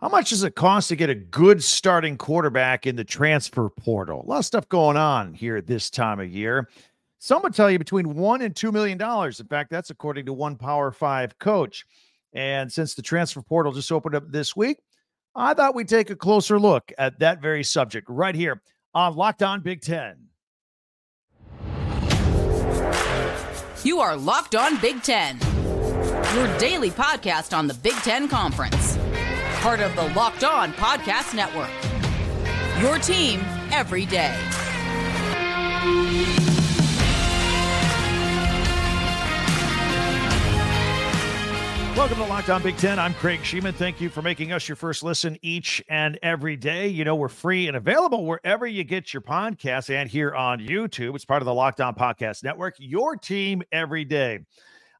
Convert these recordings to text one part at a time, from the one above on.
How much does it cost to get a good starting quarterback in the transfer portal? A lot of stuff going on here at this time of year. Some would tell you between one and two million dollars. In fact, that's according to one Power Five coach. And since the transfer portal just opened up this week, I thought we'd take a closer look at that very subject right here on Locked On Big Ten. You are Locked On Big Ten, your daily podcast on the Big Ten Conference part of the Locked On Podcast Network. Your team every day. Welcome to Locked On Big Ten. I'm Craig Shemon. Thank you for making us your first listen each and every day. You know, we're free and available wherever you get your podcasts and here on YouTube. It's part of the Locked On Podcast Network, your team every day.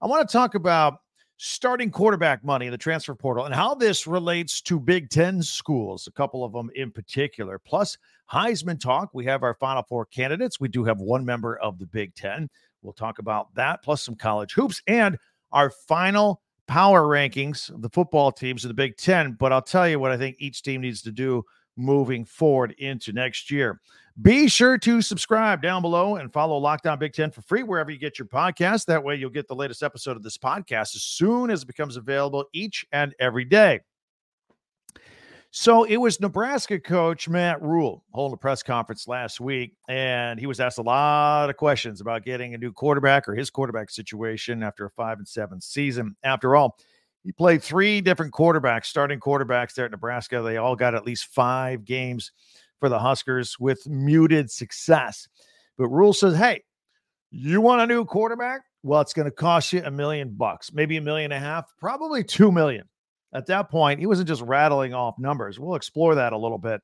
I want to talk about starting quarterback money in the transfer portal and how this relates to Big Ten schools, a couple of them in particular. Plus, Heisman talk. We have our final four candidates. We do have one member of the Big Ten. We'll talk about that, plus some college hoops and our final power rankings of the football teams of the Big Ten. But I'll tell you what I think each team needs to do moving forward into next year. Be sure to subscribe down below and follow Locked On Big Ten for free wherever you get your podcast. That way, you'll get the latest episode of this podcast as soon as it becomes available each and every day. So it was Nebraska coach Matt Rhule holding a press conference last week, and he was asked a lot of questions about getting a new quarterback or his quarterback situation after a five and seven season. After all, he played three different quarterbacks, starting quarterbacks there at Nebraska. They all got at least five games for the Huskers with muted success. But Rhule says, hey, you want a new quarterback? Well, it's going to cost you a million bucks, maybe a million and a half, probably two million. At that point, he wasn't just rattling off numbers. We'll explore that a little bit.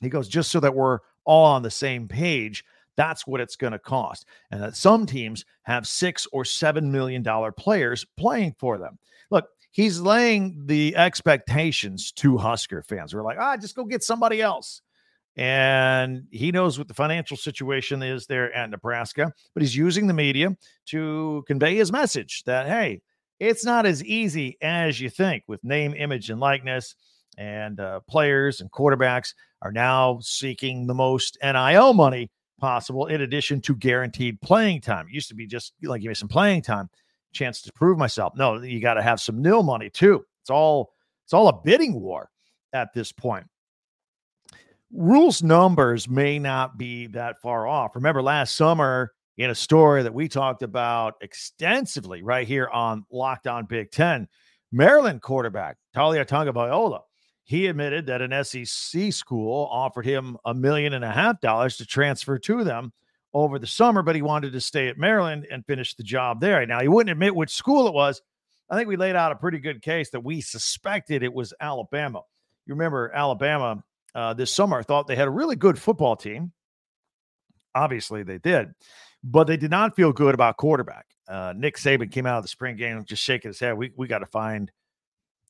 He goes, just so that we're all on the same page, that's what it's going to cost. And that some teams have six or seven million dollar players playing for them. Look, he's laying the expectations to Husker fans. We're like, ah, just go get somebody else and he knows what the financial situation is there at Nebraska, but he's using the media to convey his message that, hey, it's not as easy as you think with name, image, and likeness. And uh, players and quarterbacks are now seeking the most NIL money possible in addition to guaranteed playing time. It used to be just like give me some playing time, chance to prove myself. No, you got to have some nil money too. It's all it's all a bidding war at this point. Rhules numbers may not be that far off. Remember last summer in a story that we talked about extensively right here on Locked On Big Ten, Maryland quarterback Taulia Tagovailoa, he admitted that an SEC school offered him a million and a half dollars to transfer to them over the summer, but he wanted to stay at Maryland and finish the job there. Now, he wouldn't admit which school it was. I think we laid out a pretty good case that we suspected it was Alabama. You remember Alabama uh, this summer thought they had a really good football team. Obviously, they did, but they did not feel good about quarterback. Uh, Nick Saban came out of the spring game just shaking his head. We we got to find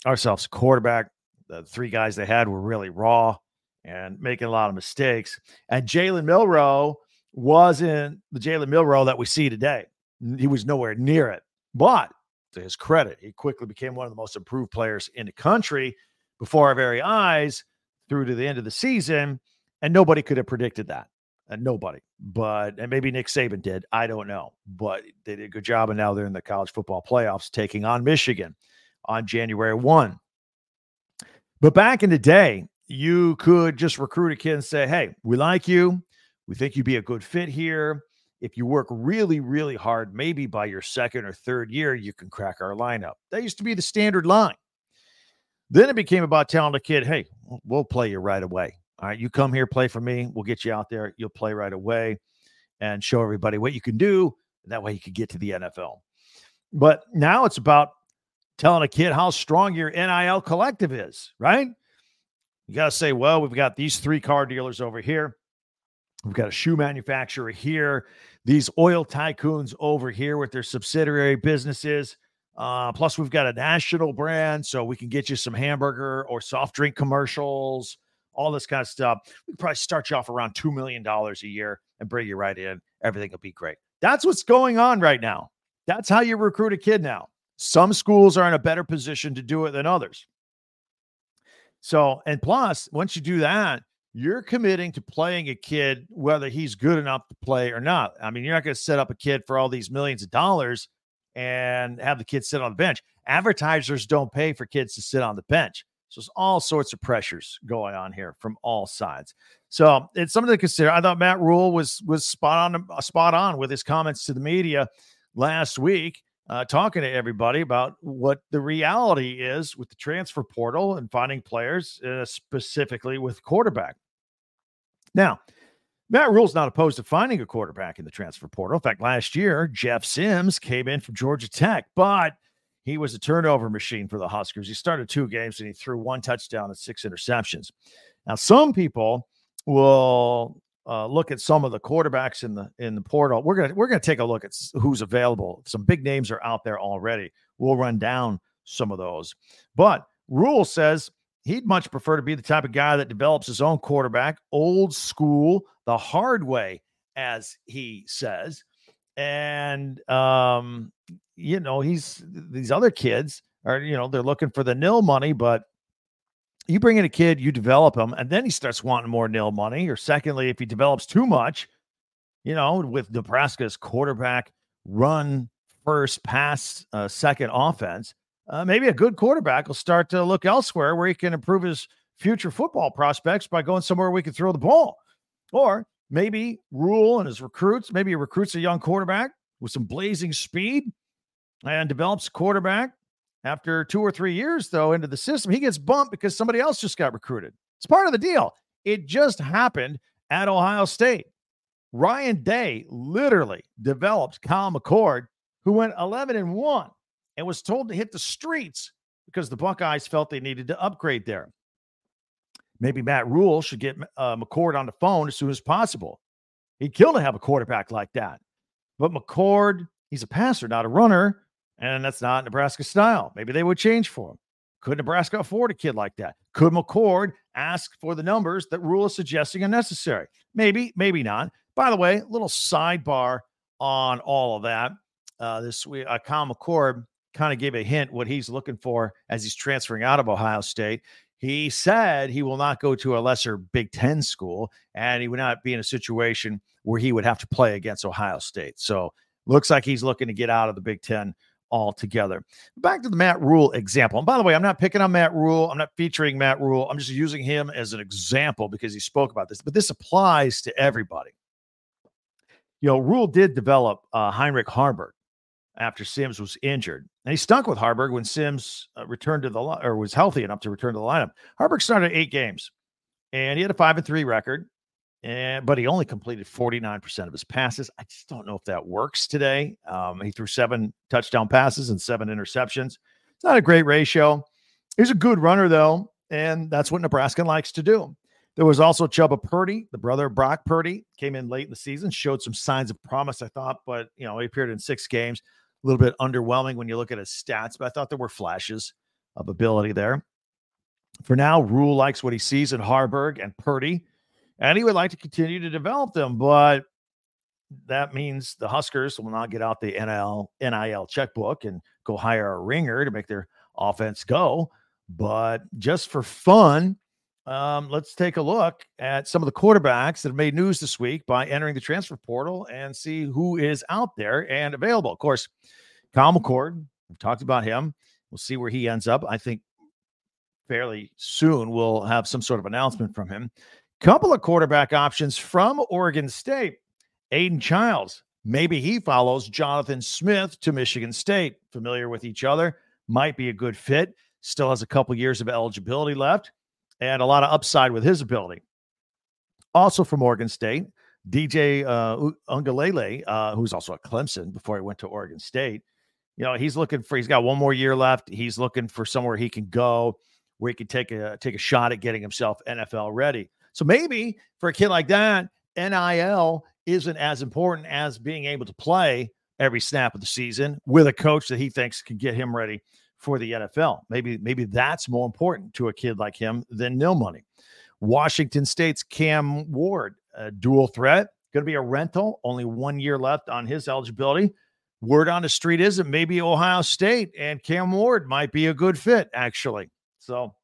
ourselves a quarterback. The three guys they had were really raw and making a lot of mistakes. And Jalen Milroe wasn't the Jalen Milroe that we see today. He was nowhere near it. But to his credit, he quickly became one of the most improved players in the country before our very eyes through to the end of the season, and nobody could have predicted that. And nobody, but and maybe Nick Saban did. I don't know, but they did a good job. And now they're in the college football playoffs, taking on Michigan on January one. But back in the day, you could just recruit a kid and say, "Hey, we like you. We think you'd be a good fit here. If you work really, really hard, maybe by your second or third year, you can crack our lineup." That used to be the standard line. Then it became about telling the kid, hey, we'll play you right away. All right, you come here, play for me. We'll get you out there. You'll play right away and show everybody what you can do. That way you could get to the NFL. But now it's about telling a kid how strong your NIL collective is, right? You got to say, well, we've got these three car dealers over here. We've got a shoe manufacturer here, these oil tycoons over here with their subsidiary businesses. Uh, plus, we've got a national brand, so we can get you some hamburger or soft drink commercials, all this kind of stuff. We probably start you off around $2 million a year and bring you right in. Everything will be great. That's what's going on right now. That's how you recruit a kid now. Some schools are in a better position to do it than others. So, and plus, once you do that, you're committing to playing a kid whether he's good enough to play or not. I mean, you're not going to set up a kid for all these millions of dollars and have the kid sit on the bench. Advertisers don't pay for kids to sit on the bench. So there's all sorts of pressures going on here from all sides. So it's something to consider. I thought Matt Rhule was was spot on spot on with his comments to the media last week, uh, talking to everybody about what the reality is with the transfer portal and finding players, uh, specifically with quarterback. Now, Matt Rhule's not opposed to finding a quarterback in the transfer portal. In fact, last year, Jeff Sims came in from Georgia Tech, but he was a turnover machine for the Huskers. He started two games and he threw one touchdown and six interceptions. Now, some people will uh, look at some of the quarterbacks in the in the portal. We're gonna we're gonna take a look at who's available. Some big names are out there already. We'll run down some of those. But Rhule says he'd much prefer to be the type of guy that develops his own quarterback, old school, the hard way, as he says. And um, you know, he's these other kids are, you know, they're looking for the nil money, but you bring in a kid, you develop him, and then he starts wanting more nil money. Or secondly, if he develops too much, you know, with Nebraska's quarterback run first, pass uh, second offense, uh, maybe a good quarterback will start to look elsewhere where he can improve his future football prospects by going somewhere we can throw the ball. Or maybe Rhule and his recruits, maybe he recruits a young quarterback with some blazing speed and develops a quarterback after two or three years, though, into the system, he gets bumped because somebody else just got recruited. It's part of the deal. It just happened at Ohio State. Ryan Day literally developed Kyle McCord, who went 11 and 1 and was told to hit the streets because the Buckeyes felt they needed to upgrade there. Maybe Matt Rhule should get uh, McCord on the phone as soon as possible. He'd kill to have a quarterback like that. But McCord, he's a passer, not a runner. And that's not Nebraska style. Maybe they would change for him. Could Nebraska afford a kid like that? Could McCord ask for the numbers that Rhule is suggesting are necessary? Maybe, maybe not. By the way, little sidebar on all of that. Uh, this week, uh, Kyle McCord kind of gave a hint what he's looking for as he's transferring out of Ohio State. He said he will not go to a lesser Big Ten school, and he would not be in a situation where he would have to play against Ohio State. So, looks like he's looking to get out of the Big Ten altogether. Back to the Matt Rhule example. And by the way, I'm not picking on Matt Rhule. I'm not featuring Matt Rhule. I'm just using him as an example because he spoke about this, but this applies to everybody. You know, Rhule did develop uh, Heinrich Haarberg after Sims was injured. And he stuck with Haarberg when Sims uh, returned to the or was healthy enough to return to the lineup. Haarberg started eight games and he had a five and three record. And, but he only completed 49% of his passes. I just don't know if that works today. Um, he threw seven touchdown passes and seven interceptions. It's not a great ratio. He's a good runner, though, and that's what Nebraska likes to do. There was also Chubba Purdy, the brother of Brock Purdy, came in late in the season, showed some signs of promise, I thought, but you know, he appeared in six games. A little bit underwhelming when you look at his stats, but I thought there were flashes of ability there. For now, Rhule likes what he sees in Haarberg and Purdy and he would like to continue to develop them, but that means the Huskers will not get out the NIL NIL checkbook and go hire a ringer to make their offense go. But just for fun, um, let's take a look at some of the quarterbacks that have made news this week by entering the transfer portal and see who is out there and available. Of course, Kyle McCord, we've talked about him. We'll see where he ends up. I think fairly soon we'll have some sort of announcement from him. Couple of quarterback options from Oregon State. Aidan Chiles, maybe he follows Jonathan Smith to Michigan State. Familiar with each other, might be a good fit. Still has a couple years of eligibility left and a lot of upside with his ability. Also from Oregon State, DJ uh, Uiagalelei, uh, who's also at Clemson before he went to Oregon State. You know, he's looking for. He's got one more year left. He's looking for somewhere he can go where he can take a take a shot at getting himself NFL ready. So maybe for a kid like that, NIL isn't as important as being able to play every snap of the season with a coach that he thinks can get him ready for the NFL. Maybe maybe that's more important to a kid like him than nil money. Washington State's Cam Ward, a dual threat, going to be a rental, only one year left on his eligibility. Word on the street is that maybe Ohio State and Cam Ward might be a good fit, actually. So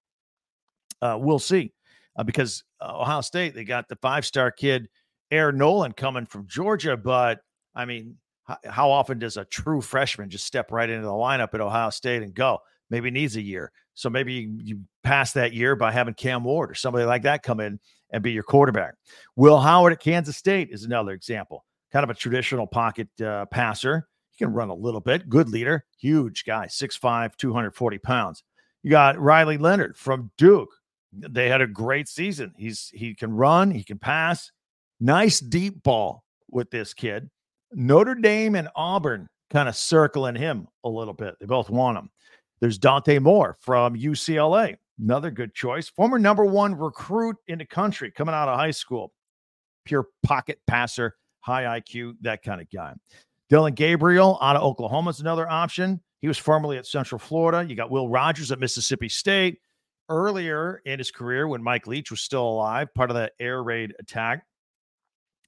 Uh, we'll see uh, because uh, Ohio State, they got the five star kid, Air Noland, coming from Georgia. But I mean, h- how often does a true freshman just step right into the lineup at Ohio State and go? Maybe needs a year. So maybe you, you pass that year by having Cam Ward or somebody like that come in and be your quarterback. Will Howard at Kansas State is another example. Kind of a traditional pocket uh, passer. He can run a little bit. Good leader. Huge guy, 6'5, 240 pounds. You got Riley Leonard from Duke. They had a great season. He's he can run, he can pass. Nice deep ball with this kid. Notre Dame and Auburn kind of circling him a little bit. They both want him. There's Dante Moore from UCLA, another good choice. Former number one recruit in the country coming out of high school. Pure pocket passer, high IQ, that kind of guy. Dillon Gabriel out of Oklahoma is another option. He was formerly at Central Florida. You got Will Rogers at Mississippi State. Earlier in his career, when Mike Leach was still alive, part of that air raid attack,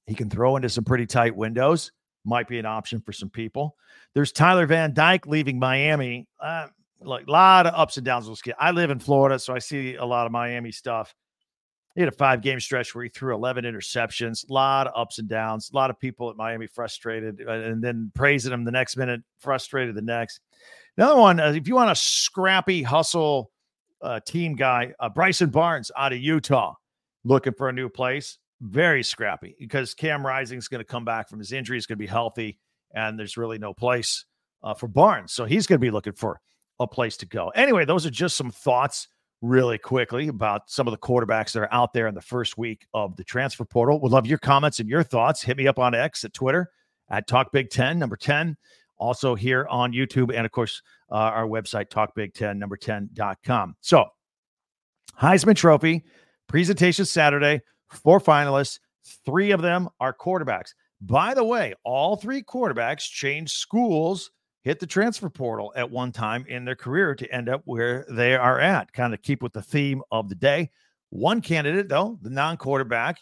he can throw into some pretty tight windows. Might be an option for some people. There's Tyler Van Dyke leaving Miami. Uh, like a lot of ups and downs with. I live in Florida, so I see a lot of Miami stuff. He had a five game stretch where he threw 11 interceptions, a lot of ups and downs, a lot of people at Miami frustrated, uh, and then praising him the next minute, frustrated the next. Another one, uh, if you want a scrappy hustle uh, team guy, uh, Bryson Barnes out of Utah, looking for a new place, very scrappy because Cam Rising is going to come back from his injury, he's going to be healthy, and there's really no place uh, for Barnes, so he's going to be looking for a place to go. Anyway, those are just some thoughts really quickly about some of the quarterbacks that are out there in the first week of the transfer portal. Would love your comments and your thoughts. Hit me up on X at Twitter at Talk Big 10, number 10. Also here on YouTube and, of course, uh, our website, talkbig10, number 10.com. So, Heisman Trophy presentation Saturday, four finalists. Three of them are quarterbacks. By the way, all three quarterbacks changed schools hit the transfer portal at one time in their career to end up where they are at. Kind of keep with the theme of the day. One candidate, though, the non quarterback,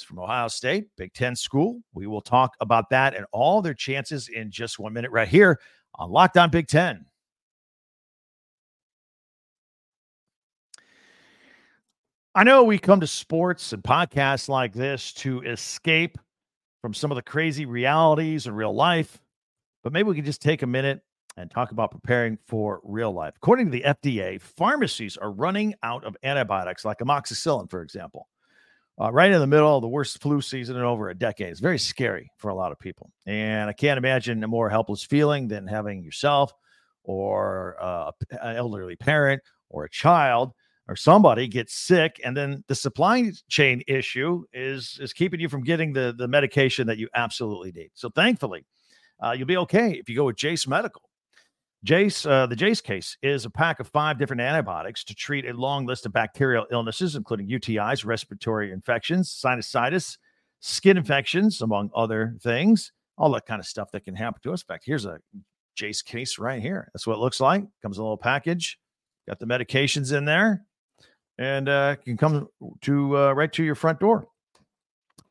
is from Ohio State, Big Ten school. We will talk about that and all their chances in just one minute right here on Locked On Big Ten. I know we come to sports and podcasts like this to escape from some of the crazy realities of real life but maybe we can just take a minute and talk about preparing for real life. According to the FDA, pharmacies are running out of antibiotics like amoxicillin, for example, uh, right in the middle of the worst flu season in over a decade. It's very scary for a lot of people. And I can't imagine a more helpless feeling than having yourself or uh, an elderly parent or a child or somebody get sick and then the supply chain issue is is keeping you from getting the the medication that you absolutely need. So thankfully, uh, you'll be okay if you go with Jase Medical. Jase, uh, the Jase case is a pack of five different antibiotics to treat a long list of bacterial illnesses, including UTIs, respiratory infections, sinusitis, skin infections, among other things. All that kind of stuff that can happen to us. In fact, here's a Jase case right here. That's what it looks like. Comes in a little package. Got the medications in there, and uh, can come to uh, right to your front door.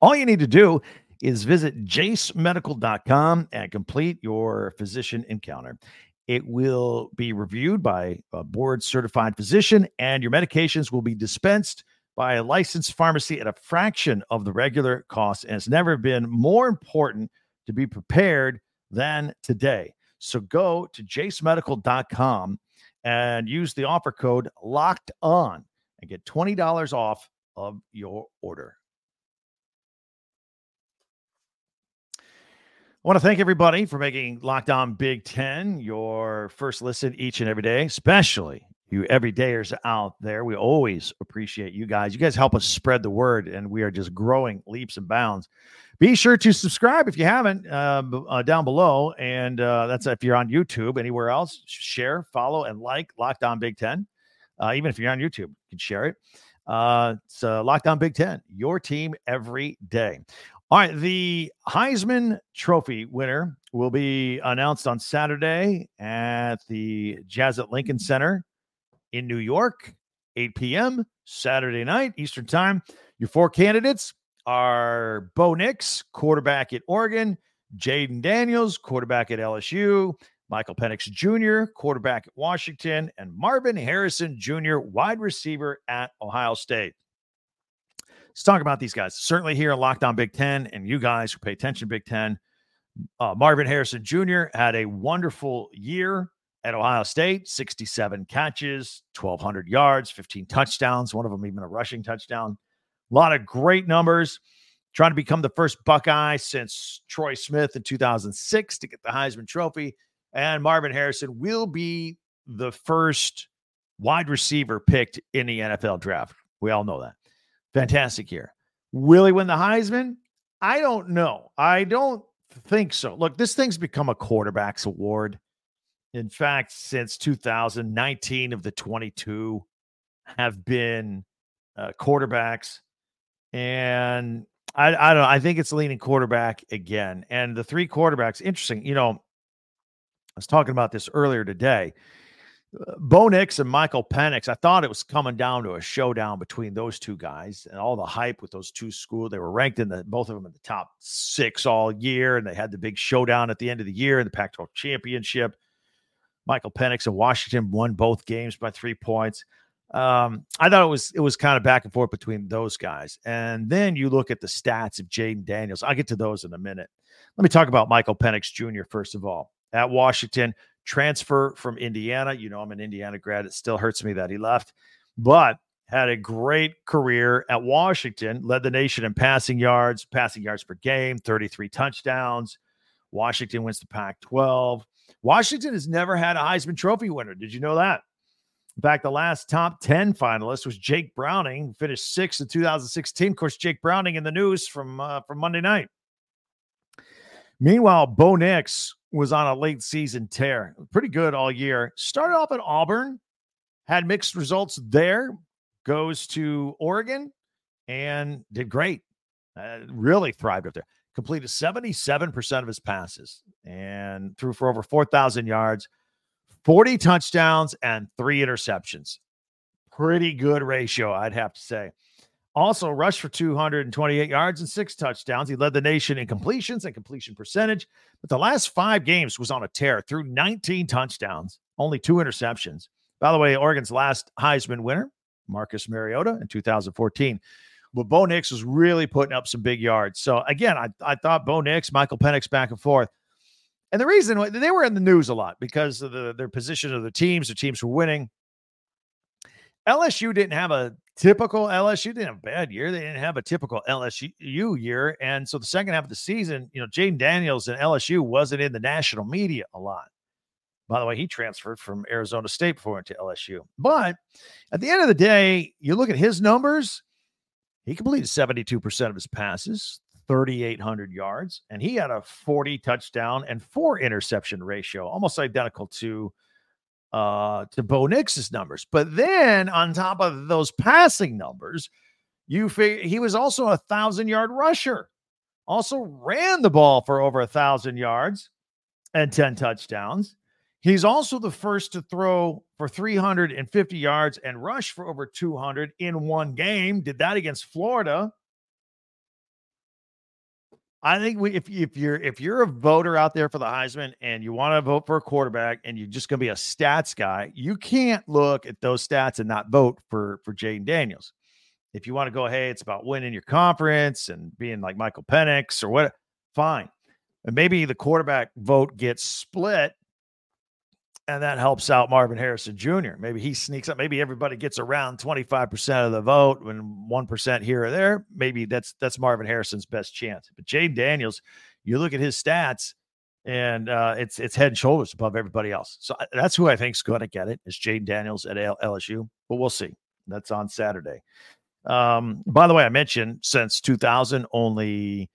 All you need to do is visit jasemedical.com and complete your physician encounter. It will be reviewed by a board certified physician, and your medications will be dispensed by a licensed pharmacy at a fraction of the regular cost. And it's never been more important to be prepared than today. So go to jasemedical.com and use the offer code locked on and get $20 off of your order. I want to thank everybody for making Locked On Big Ten your first listen each and every day, especially you everydayers out there. We always appreciate you guys. You guys help us spread the word, and we are just growing leaps and bounds. Be sure to subscribe if you haven't uh, uh, down below. And uh, that's if you're on YouTube, anywhere else, share, follow, and like Locked On Big Ten. Uh, even if you're on YouTube, you can share it. Uh, it's uh, Locked On Big Ten, your team every day. All right, the Heisman Trophy winner will be announced on Saturday at the Jazz at Lincoln Center in New York, 8 p.m. Saturday night, Eastern Time. Your four candidates are Bo Nix, quarterback at Oregon, Jayden Daniels, quarterback at LSU, Michael Penix Jr., quarterback at Washington, and Marvin Harrison Jr., wide receiver at Ohio State. Let's talk about these guys. Certainly here in Locked On Big Ten, and you guys who pay attention Big Ten. Uh, Marvin Harrison Jr. had a wonderful year at Ohio State 67 catches, 1,200 yards, 15 touchdowns, one of them even a rushing touchdown. A lot of great numbers. Trying to become the first Buckeye since Troy Smith in 2006 to get the Heisman Trophy. And Marvin Harrison will be the first wide receiver picked in the NFL draft. We all know that. Fantastic year. Will he win the Heisman? I don't know. I don't think so. Look, this thing's become a quarterback's award. In fact, since 2019 of the 22 have been uh, quarterbacks. And I, I don't know. I think it's leaning quarterback again. And the three quarterbacks, interesting. You know, I was talking about this earlier today. Bo Nix and Michael Penix, I thought it was coming down to a showdown between those two guys and all the hype with those two schools. They were ranked in the both of them in the top six all year, and they had the big showdown at the end of the year in the Pac 12 championship. Michael Penix and Washington won both games by three points. Um, I thought it was it was kind of back and forth between those guys. And then you look at the stats of Jayden Daniels. I'll get to those in a minute. Let me talk about Michael Penix Jr. first of all. At Washington, transfer from Indiana. You know, I'm an Indiana grad. It still hurts me that he left, but had a great career at Washington, led the nation in passing yards, passing yards per game, 33 touchdowns. Washington wins the Pac 12. Washington has never had a Heisman Trophy winner. Did you know that? In fact, the last top 10 finalist was Jake Browning, finished sixth in 2016. Of course, Jake Browning in the news from uh, from Monday night. Meanwhile, Bo Nix was on a late season tear, pretty good all year. Started off at Auburn, had mixed results there, goes to Oregon, and did great. Uh, really thrived up there completed 77% of his passes and threw for over 4,000 yards, 40 touchdowns, and three interceptions. Pretty good ratio, I'd have to say. Also, rushed for 228 yards and six touchdowns. He led the nation in completions and completion percentage. But the last five games was on a tear, threw 19 touchdowns, only two interceptions. By the way, Oregon's last Heisman winner, Marcus Mariota in 2014 but Bo Nix was really putting up some big yards. So again, I, I thought Bo Nix, Michael Penix back and forth. And the reason they were in the news a lot because of the, their position of the teams, the teams were winning. LSU didn't have a typical LSU didn't have a bad year. They didn't have a typical LSU year. And so the second half of the season, you know, Jayden Daniels and LSU wasn't in the national media a lot. By the way, he transferred from Arizona State before into LSU. But at the end of the day, you look at his numbers, he completed 72% of his passes, 3,800 yards, and he had a 40 touchdown and four interception ratio, almost identical to uh to Bo Nix's numbers. But then on top of those passing numbers, you figure he was also a thousand yard rusher, also ran the ball for over a thousand yards and 10 touchdowns. He's also the first to throw for 350 yards and rush for over 200 in one game. Did that against Florida. I think we, if if you're if you're a voter out there for the Heisman and you want to vote for a quarterback and you're just going to be a stats guy, you can't look at those stats and not vote for for Jayden Daniels. If you want to go, hey, it's about winning your conference and being like Michael Penix or what, fine. And maybe the quarterback vote gets split and that helps out Marvin Harrison Jr. Maybe he sneaks up. Maybe everybody gets around 25% of the vote and 1% here or there. Maybe that's that's Marvin Harrison's best chance. But Jayden Daniels, you look at his stats and uh, it's it's head and shoulders above everybody else. So uh, that's who I think is going to get it. Is Jayden Daniels at LSU? But we'll see. That's on Saturday. Um, by the way, I mentioned since 2000, only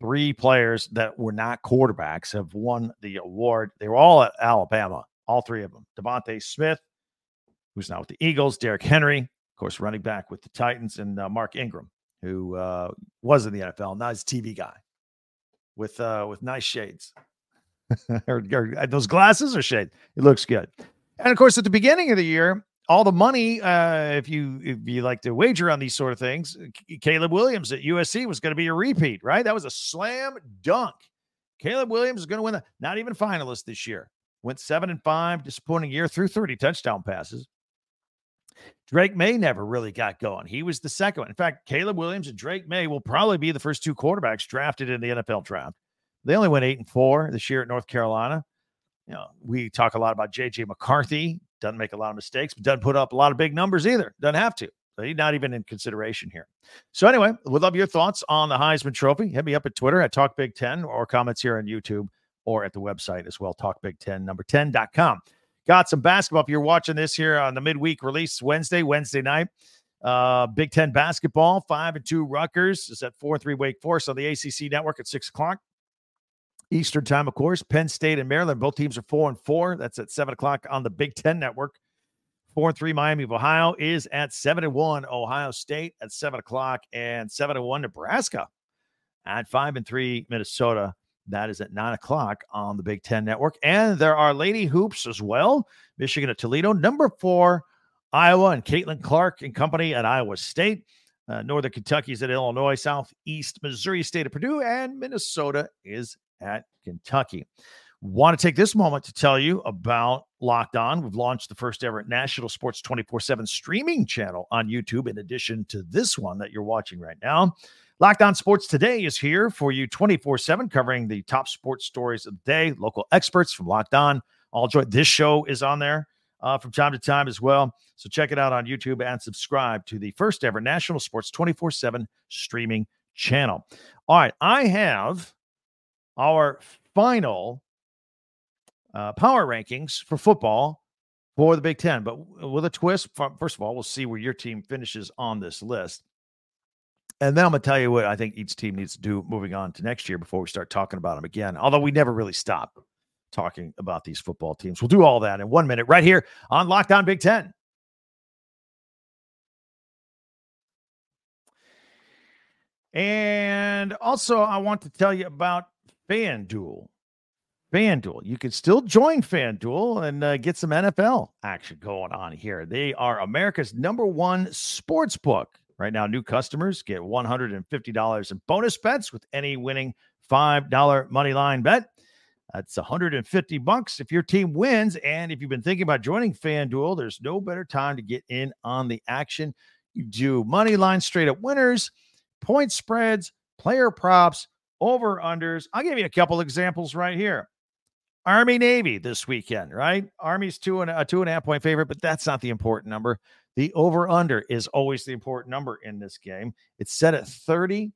three players that were not quarterbacks have won the award. They were all at Alabama all three of them. DeVonta Smith, who's now with the Eagles, Derrick Henry, of course, running back with the Titans, and uh, Mark Ingram, who uh, was in the NFL, now he's TV guy with uh, with nice shades. or, or, uh, those glasses or shades. It looks good. And of course, at the beginning of the year, all the money, uh, if you if you like to wager on these sort of things, Caleb Williams at USC was going to be a repeat, right? That was a slam dunk. Caleb Williams is going to win the not even finalist this year went seven and five, disappointing year through 30 touchdown passes. Drake Maye never really got going. He was the second one. In fact, Caleb Williams and Drake Maye will probably be the first two quarterbacks drafted in the NFL draft. They only went eight and four this year at North Carolina. You know, we talk a lot about JJ McCarthy, doesn't make a lot of mistakes, but doesn't put up a lot of big numbers either. Doesn't have to. He's not even in consideration here. So anyway, would love your thoughts on the Heisman Trophy. Hit me up at Twitter at Talk Big Ten or comments here on YouTube or at the website as well, talkbig10, number 10.com. Got some basketball. If you're watching this here on the midweek release Wednesday, Wednesday night, uh, Big Ten basketball, five and two Rutgers is at four and three Wake Forest on the ACC network at six o'clock. Eastern time, of course. Penn State and Maryland, both teams are four and four. That's at seven o'clock on the Big Ten network. Four and three Miami of Ohio is at seven and one. Ohio State at seven o'clock and seven and one Nebraska at five and three Minnesota that is at nine o'clock on the Big Ten Network. And there are Lady Hoops as well. Michigan at Toledo. Number four, Iowa and Caitlin Clark and company at Iowa State. Uh, Northern Kentucky is at Illinois. Southeast Missouri State at Purdue. And Minnesota is at Kentucky. Want to take this moment to tell you about Locked On. We've launched the first ever national sports 24 7 streaming channel on YouTube, in addition to this one that you're watching right now. Locked On Sports Today is here for you 24 7, covering the top sports stories of the day. Local experts from Locked On. All join. This show is on there uh, from time to time as well. So check it out on YouTube and subscribe to the first ever National Sports 24 7 streaming channel. All right. I have our final uh, power rankings for football for the Big Ten, but with a twist. First of all, we'll see where your team finishes on this list. And then I'm going to tell you what I think each team needs to do moving on to next year before we start talking about them again. Although we never really stop talking about these football teams. We'll do all that in one minute right here on Locked On Big Ten. And also, I want to tell you about FanDuel. FanDuel. You can still join FanDuel and uh, get some NFL action going on here. They are America's number one sports book. Right now, new customers get $150 in bonus bets with any winning $5 money line bet. That's 150 bucks if your team wins. And if you've been thinking about joining FanDuel, there's no better time to get in on the action. You do money line straight up winners, point spreads, player props, over unders. I'll give you a couple examples right here. Army Navy this weekend, right? Army's two and a two and a half point favorite, but that's not the important number. The over under is always the important number in this game. It's set at 30.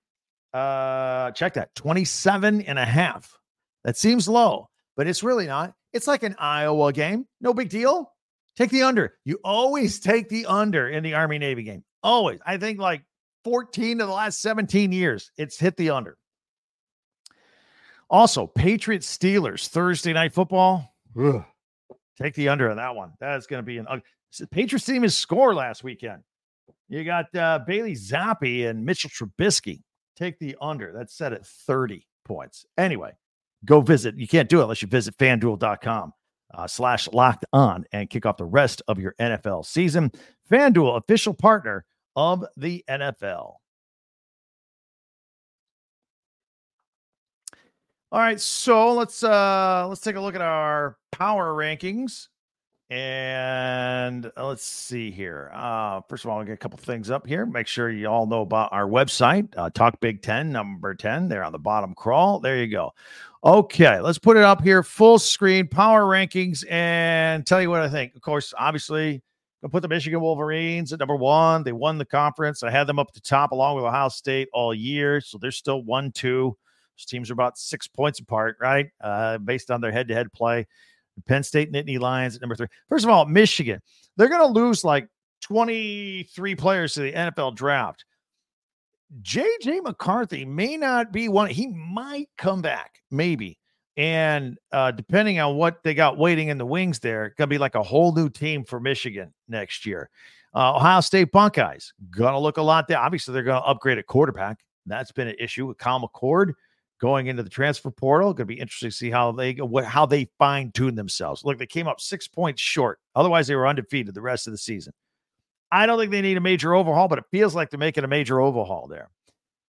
Uh, check that 27 and a half. That seems low, but it's really not. It's like an Iowa game. No big deal. Take the under. You always take the under in the Army Navy game. Always. I think like 14 of the last 17 years, it's hit the under. Also, Patriots Steelers Thursday night football. Ugh. Take the under on that one. That is going to be an ugly. Patriots team is score last weekend. You got uh, Bailey Zappe and Mitchell Trubisky. Take the under. That's set at 30 points. Anyway, go visit. You can't do it unless you visit fanduel.com uh, slash locked on and kick off the rest of your NFL season. FanDuel, official partner of the NFL. All right, so let's uh let's take a look at our power rankings. And uh, let's see here. Uh, first of all, I'll get a couple things up here. Make sure you all know about our website, uh, Talk Big 10, number 10, there on the bottom crawl. There you go. Okay, let's put it up here full screen, power rankings, and tell you what I think. Of course, obviously, I put the Michigan Wolverines at number one. They won the conference. I had them up at the top along with Ohio State all year. So they're still one, two. Those teams are about six points apart, right? Uh, based on their head to head play. Penn State Nittany Lions at number three. First of all, Michigan, they're going to lose like 23 players to the NFL draft. JJ McCarthy may not be one. He might come back, maybe. And uh, depending on what they got waiting in the wings there, going to be like a whole new team for Michigan next year. Uh, Ohio State Buckeyes, going to look a lot there. Obviously, they're going to upgrade at quarterback. That's been an issue with Kyle McCord going into the transfer portal. Going to be interesting to see how they what how they fine tune themselves. Look, they came up six points short. Otherwise, they were undefeated the rest of the season. I don't think they need a major overhaul, but it feels like they're making a major overhaul there.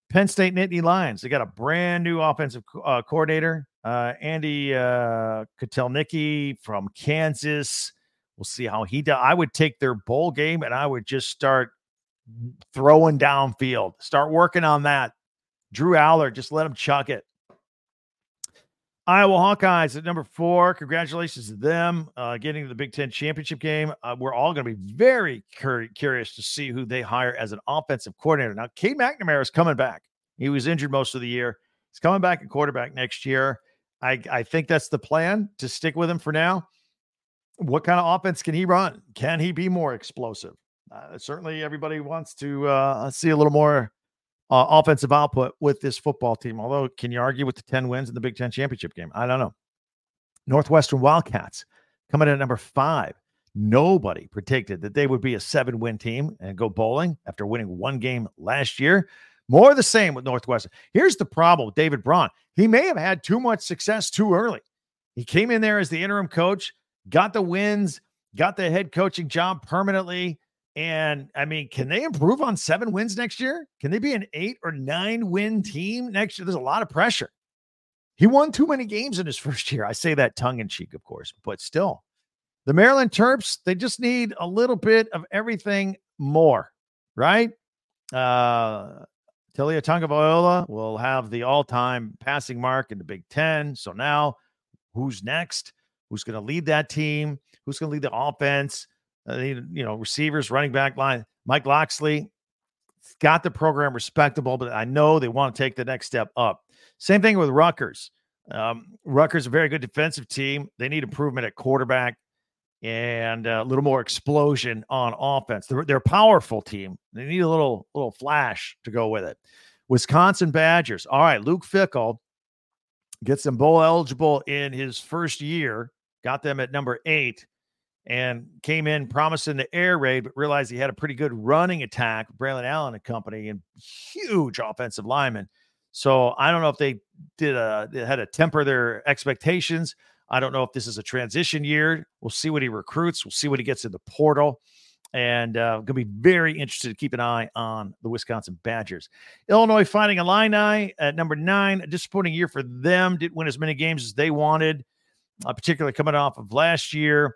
Penn State Nittany Lions. They got a brand new offensive uh, coordinator. Uh, Andy uh, Kotelnicki from Kansas. We'll see how he does. I would take their bowl game and I would just start throwing downfield. Start working on that. Drew Allar, just let him chuck it. Iowa Hawkeyes at number four. Congratulations to them uh, getting to the Big Ten championship game. Uh, we're all going to be very cur- curious to see who they hire as an offensive coordinator. Now, Cade McNamara is coming back. He was injured most of the year. He's coming back at quarterback next year. I, I think that's the plan to stick with him for now. What kind of offense can he run? Can he be more explosive? Uh, certainly, everybody wants to uh, see a little more uh, offensive output with this football team. Although, can you argue with the 10 wins in the Big Ten championship game? I don't know. Northwestern Wildcats coming in at number five. Nobody predicted that they would be a seven win team and go bowling after winning one game last year. More the same with Northwestern. Here's the problem with David Braun. He may have had too much success too early. He came in there as the interim coach, got the wins, got the head coaching job permanently, and I mean, can they improve on seven wins next year? Can they be an eight or nine win team next year? There's a lot of pressure. He won too many games in his first year. I say that tongue in cheek, of course, but still. The Maryland Terps, they just need a little bit of everything more, right? Uh, Taulia Tagovailoa will have the all-time passing mark in the Big Ten. So now, who's next? Who's going to lead that team? Who's going to lead the offense? Uh, you know, receivers, running back line. Mike Locksley got the program respectable, but I know they want to take the next step up. Same thing with Rutgers. Um, Rutgers a very good defensive team. They need improvement at quarterback and a little more explosion on offense. They're, they're a powerful team. They need a little little flash to go with it. Wisconsin Badgers. All right, Luke Fickell gets them bowl eligible in his first year. Got them at number eight and came in promising the air raid, but realized he had a pretty good running attack, Braelon Allen and company, and huge offensive lineman. So I don't know if they did a they had to temper their expectations. I don't know if this is a transition year. We'll see what he recruits. We'll see what he gets in the portal. And uh, going to be very interested to keep an eye on the Wisconsin Badgers. Illinois Fighting Illini at number nine. A disappointing year for them. Didn't win as many games as they wanted, uh, particularly coming off of last year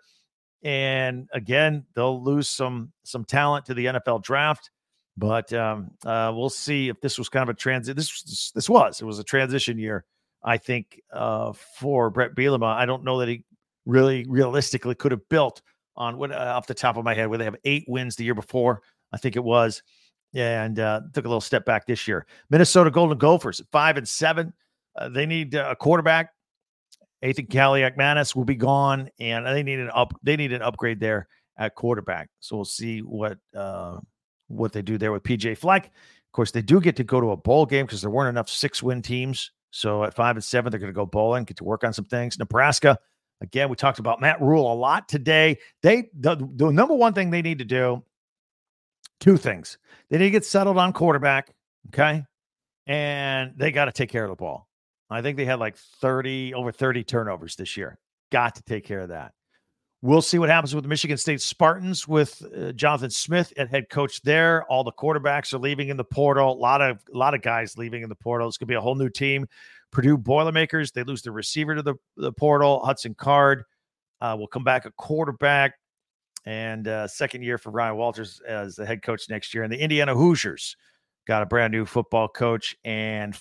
and again they'll lose some some talent to the NFL draft. But um, uh, we'll see if this was kind of a transit. This this was it was a transition year, I think, uh, for Bret Bielema. I don't know that he really realistically could have built on what uh, off the top of my head where they have eight wins the year before. I think it was, and uh, took a little step back this year. Minnesota Golden Gophers five and seven. Uh, they need a quarterback. Athan Kaliakmanis will be gone, and they need an up. They need an upgrade there at quarterback. So we'll see what uh, what they do there with PJ Fleck. Of course, they do get to go to a bowl game because there weren't enough six win teams. So at five and seven, they're going to go bowling, get to work on some things. Nebraska, again, we talked about Matt Rhule a lot today. They the, the number one thing they need to do, two things. They need to get settled on quarterback, okay, and they got to take care of the ball. I think they had like 30, over 30 turnovers this year. Got to take care of that. We'll see what happens with the Michigan State Spartans with uh, Jonathan Smith at head coach there. All the quarterbacks are leaving in the portal. A lot of a lot of guys leaving in the portal. It's going to be a whole new team. Purdue Boilermakers, they lose the receiver to the, the portal. Hudson Card uh, will come back a quarterback and uh, second year for Ryan Walters as the head coach next year. And the Indiana Hoosiers got a brand new football coach and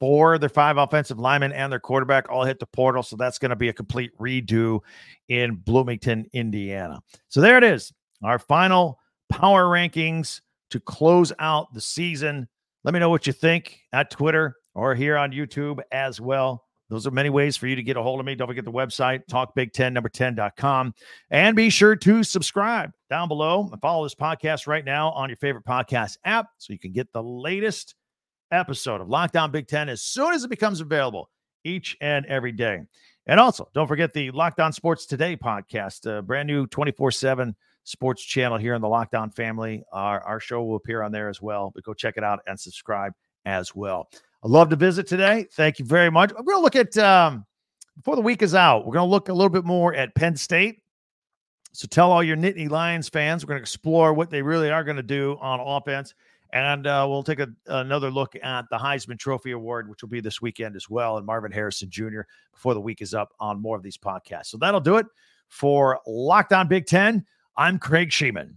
four, their five offensive linemen and their quarterback all hit the portal. So that's going to be a complete redo in Bloomington, Indiana. So there it is. Our final power rankings to close out the season. Let me know what you think at Twitter or here on YouTube as well. Those are many ways for you to get a hold of me. Don't forget the website, talkbig10 number 10.com. And be sure to subscribe down below and follow this podcast right now on your favorite podcast app so you can get the latest episode of Locked On Big Ten as soon as it becomes available each and every day. And also, don't forget the Locked On Sports Today podcast, a brand new 24 7 sports channel here in the Lockdown family. Our, our show will appear on there as well, but go check it out and subscribe as well. i love to visit today. Thank you very much. We're going to look at, um, before the week is out, we're going to look a little bit more at Penn State. So tell all your Nittany Lions fans, we're going to explore what they really are going to do on offense And uh, we'll take a, another look at the Heisman Trophy Award, which will be this weekend as well, and Marvin Harrison Jr. before the week is up on more of these podcasts. So that'll do it for Locked On Big Ten. I'm Craig Shemon.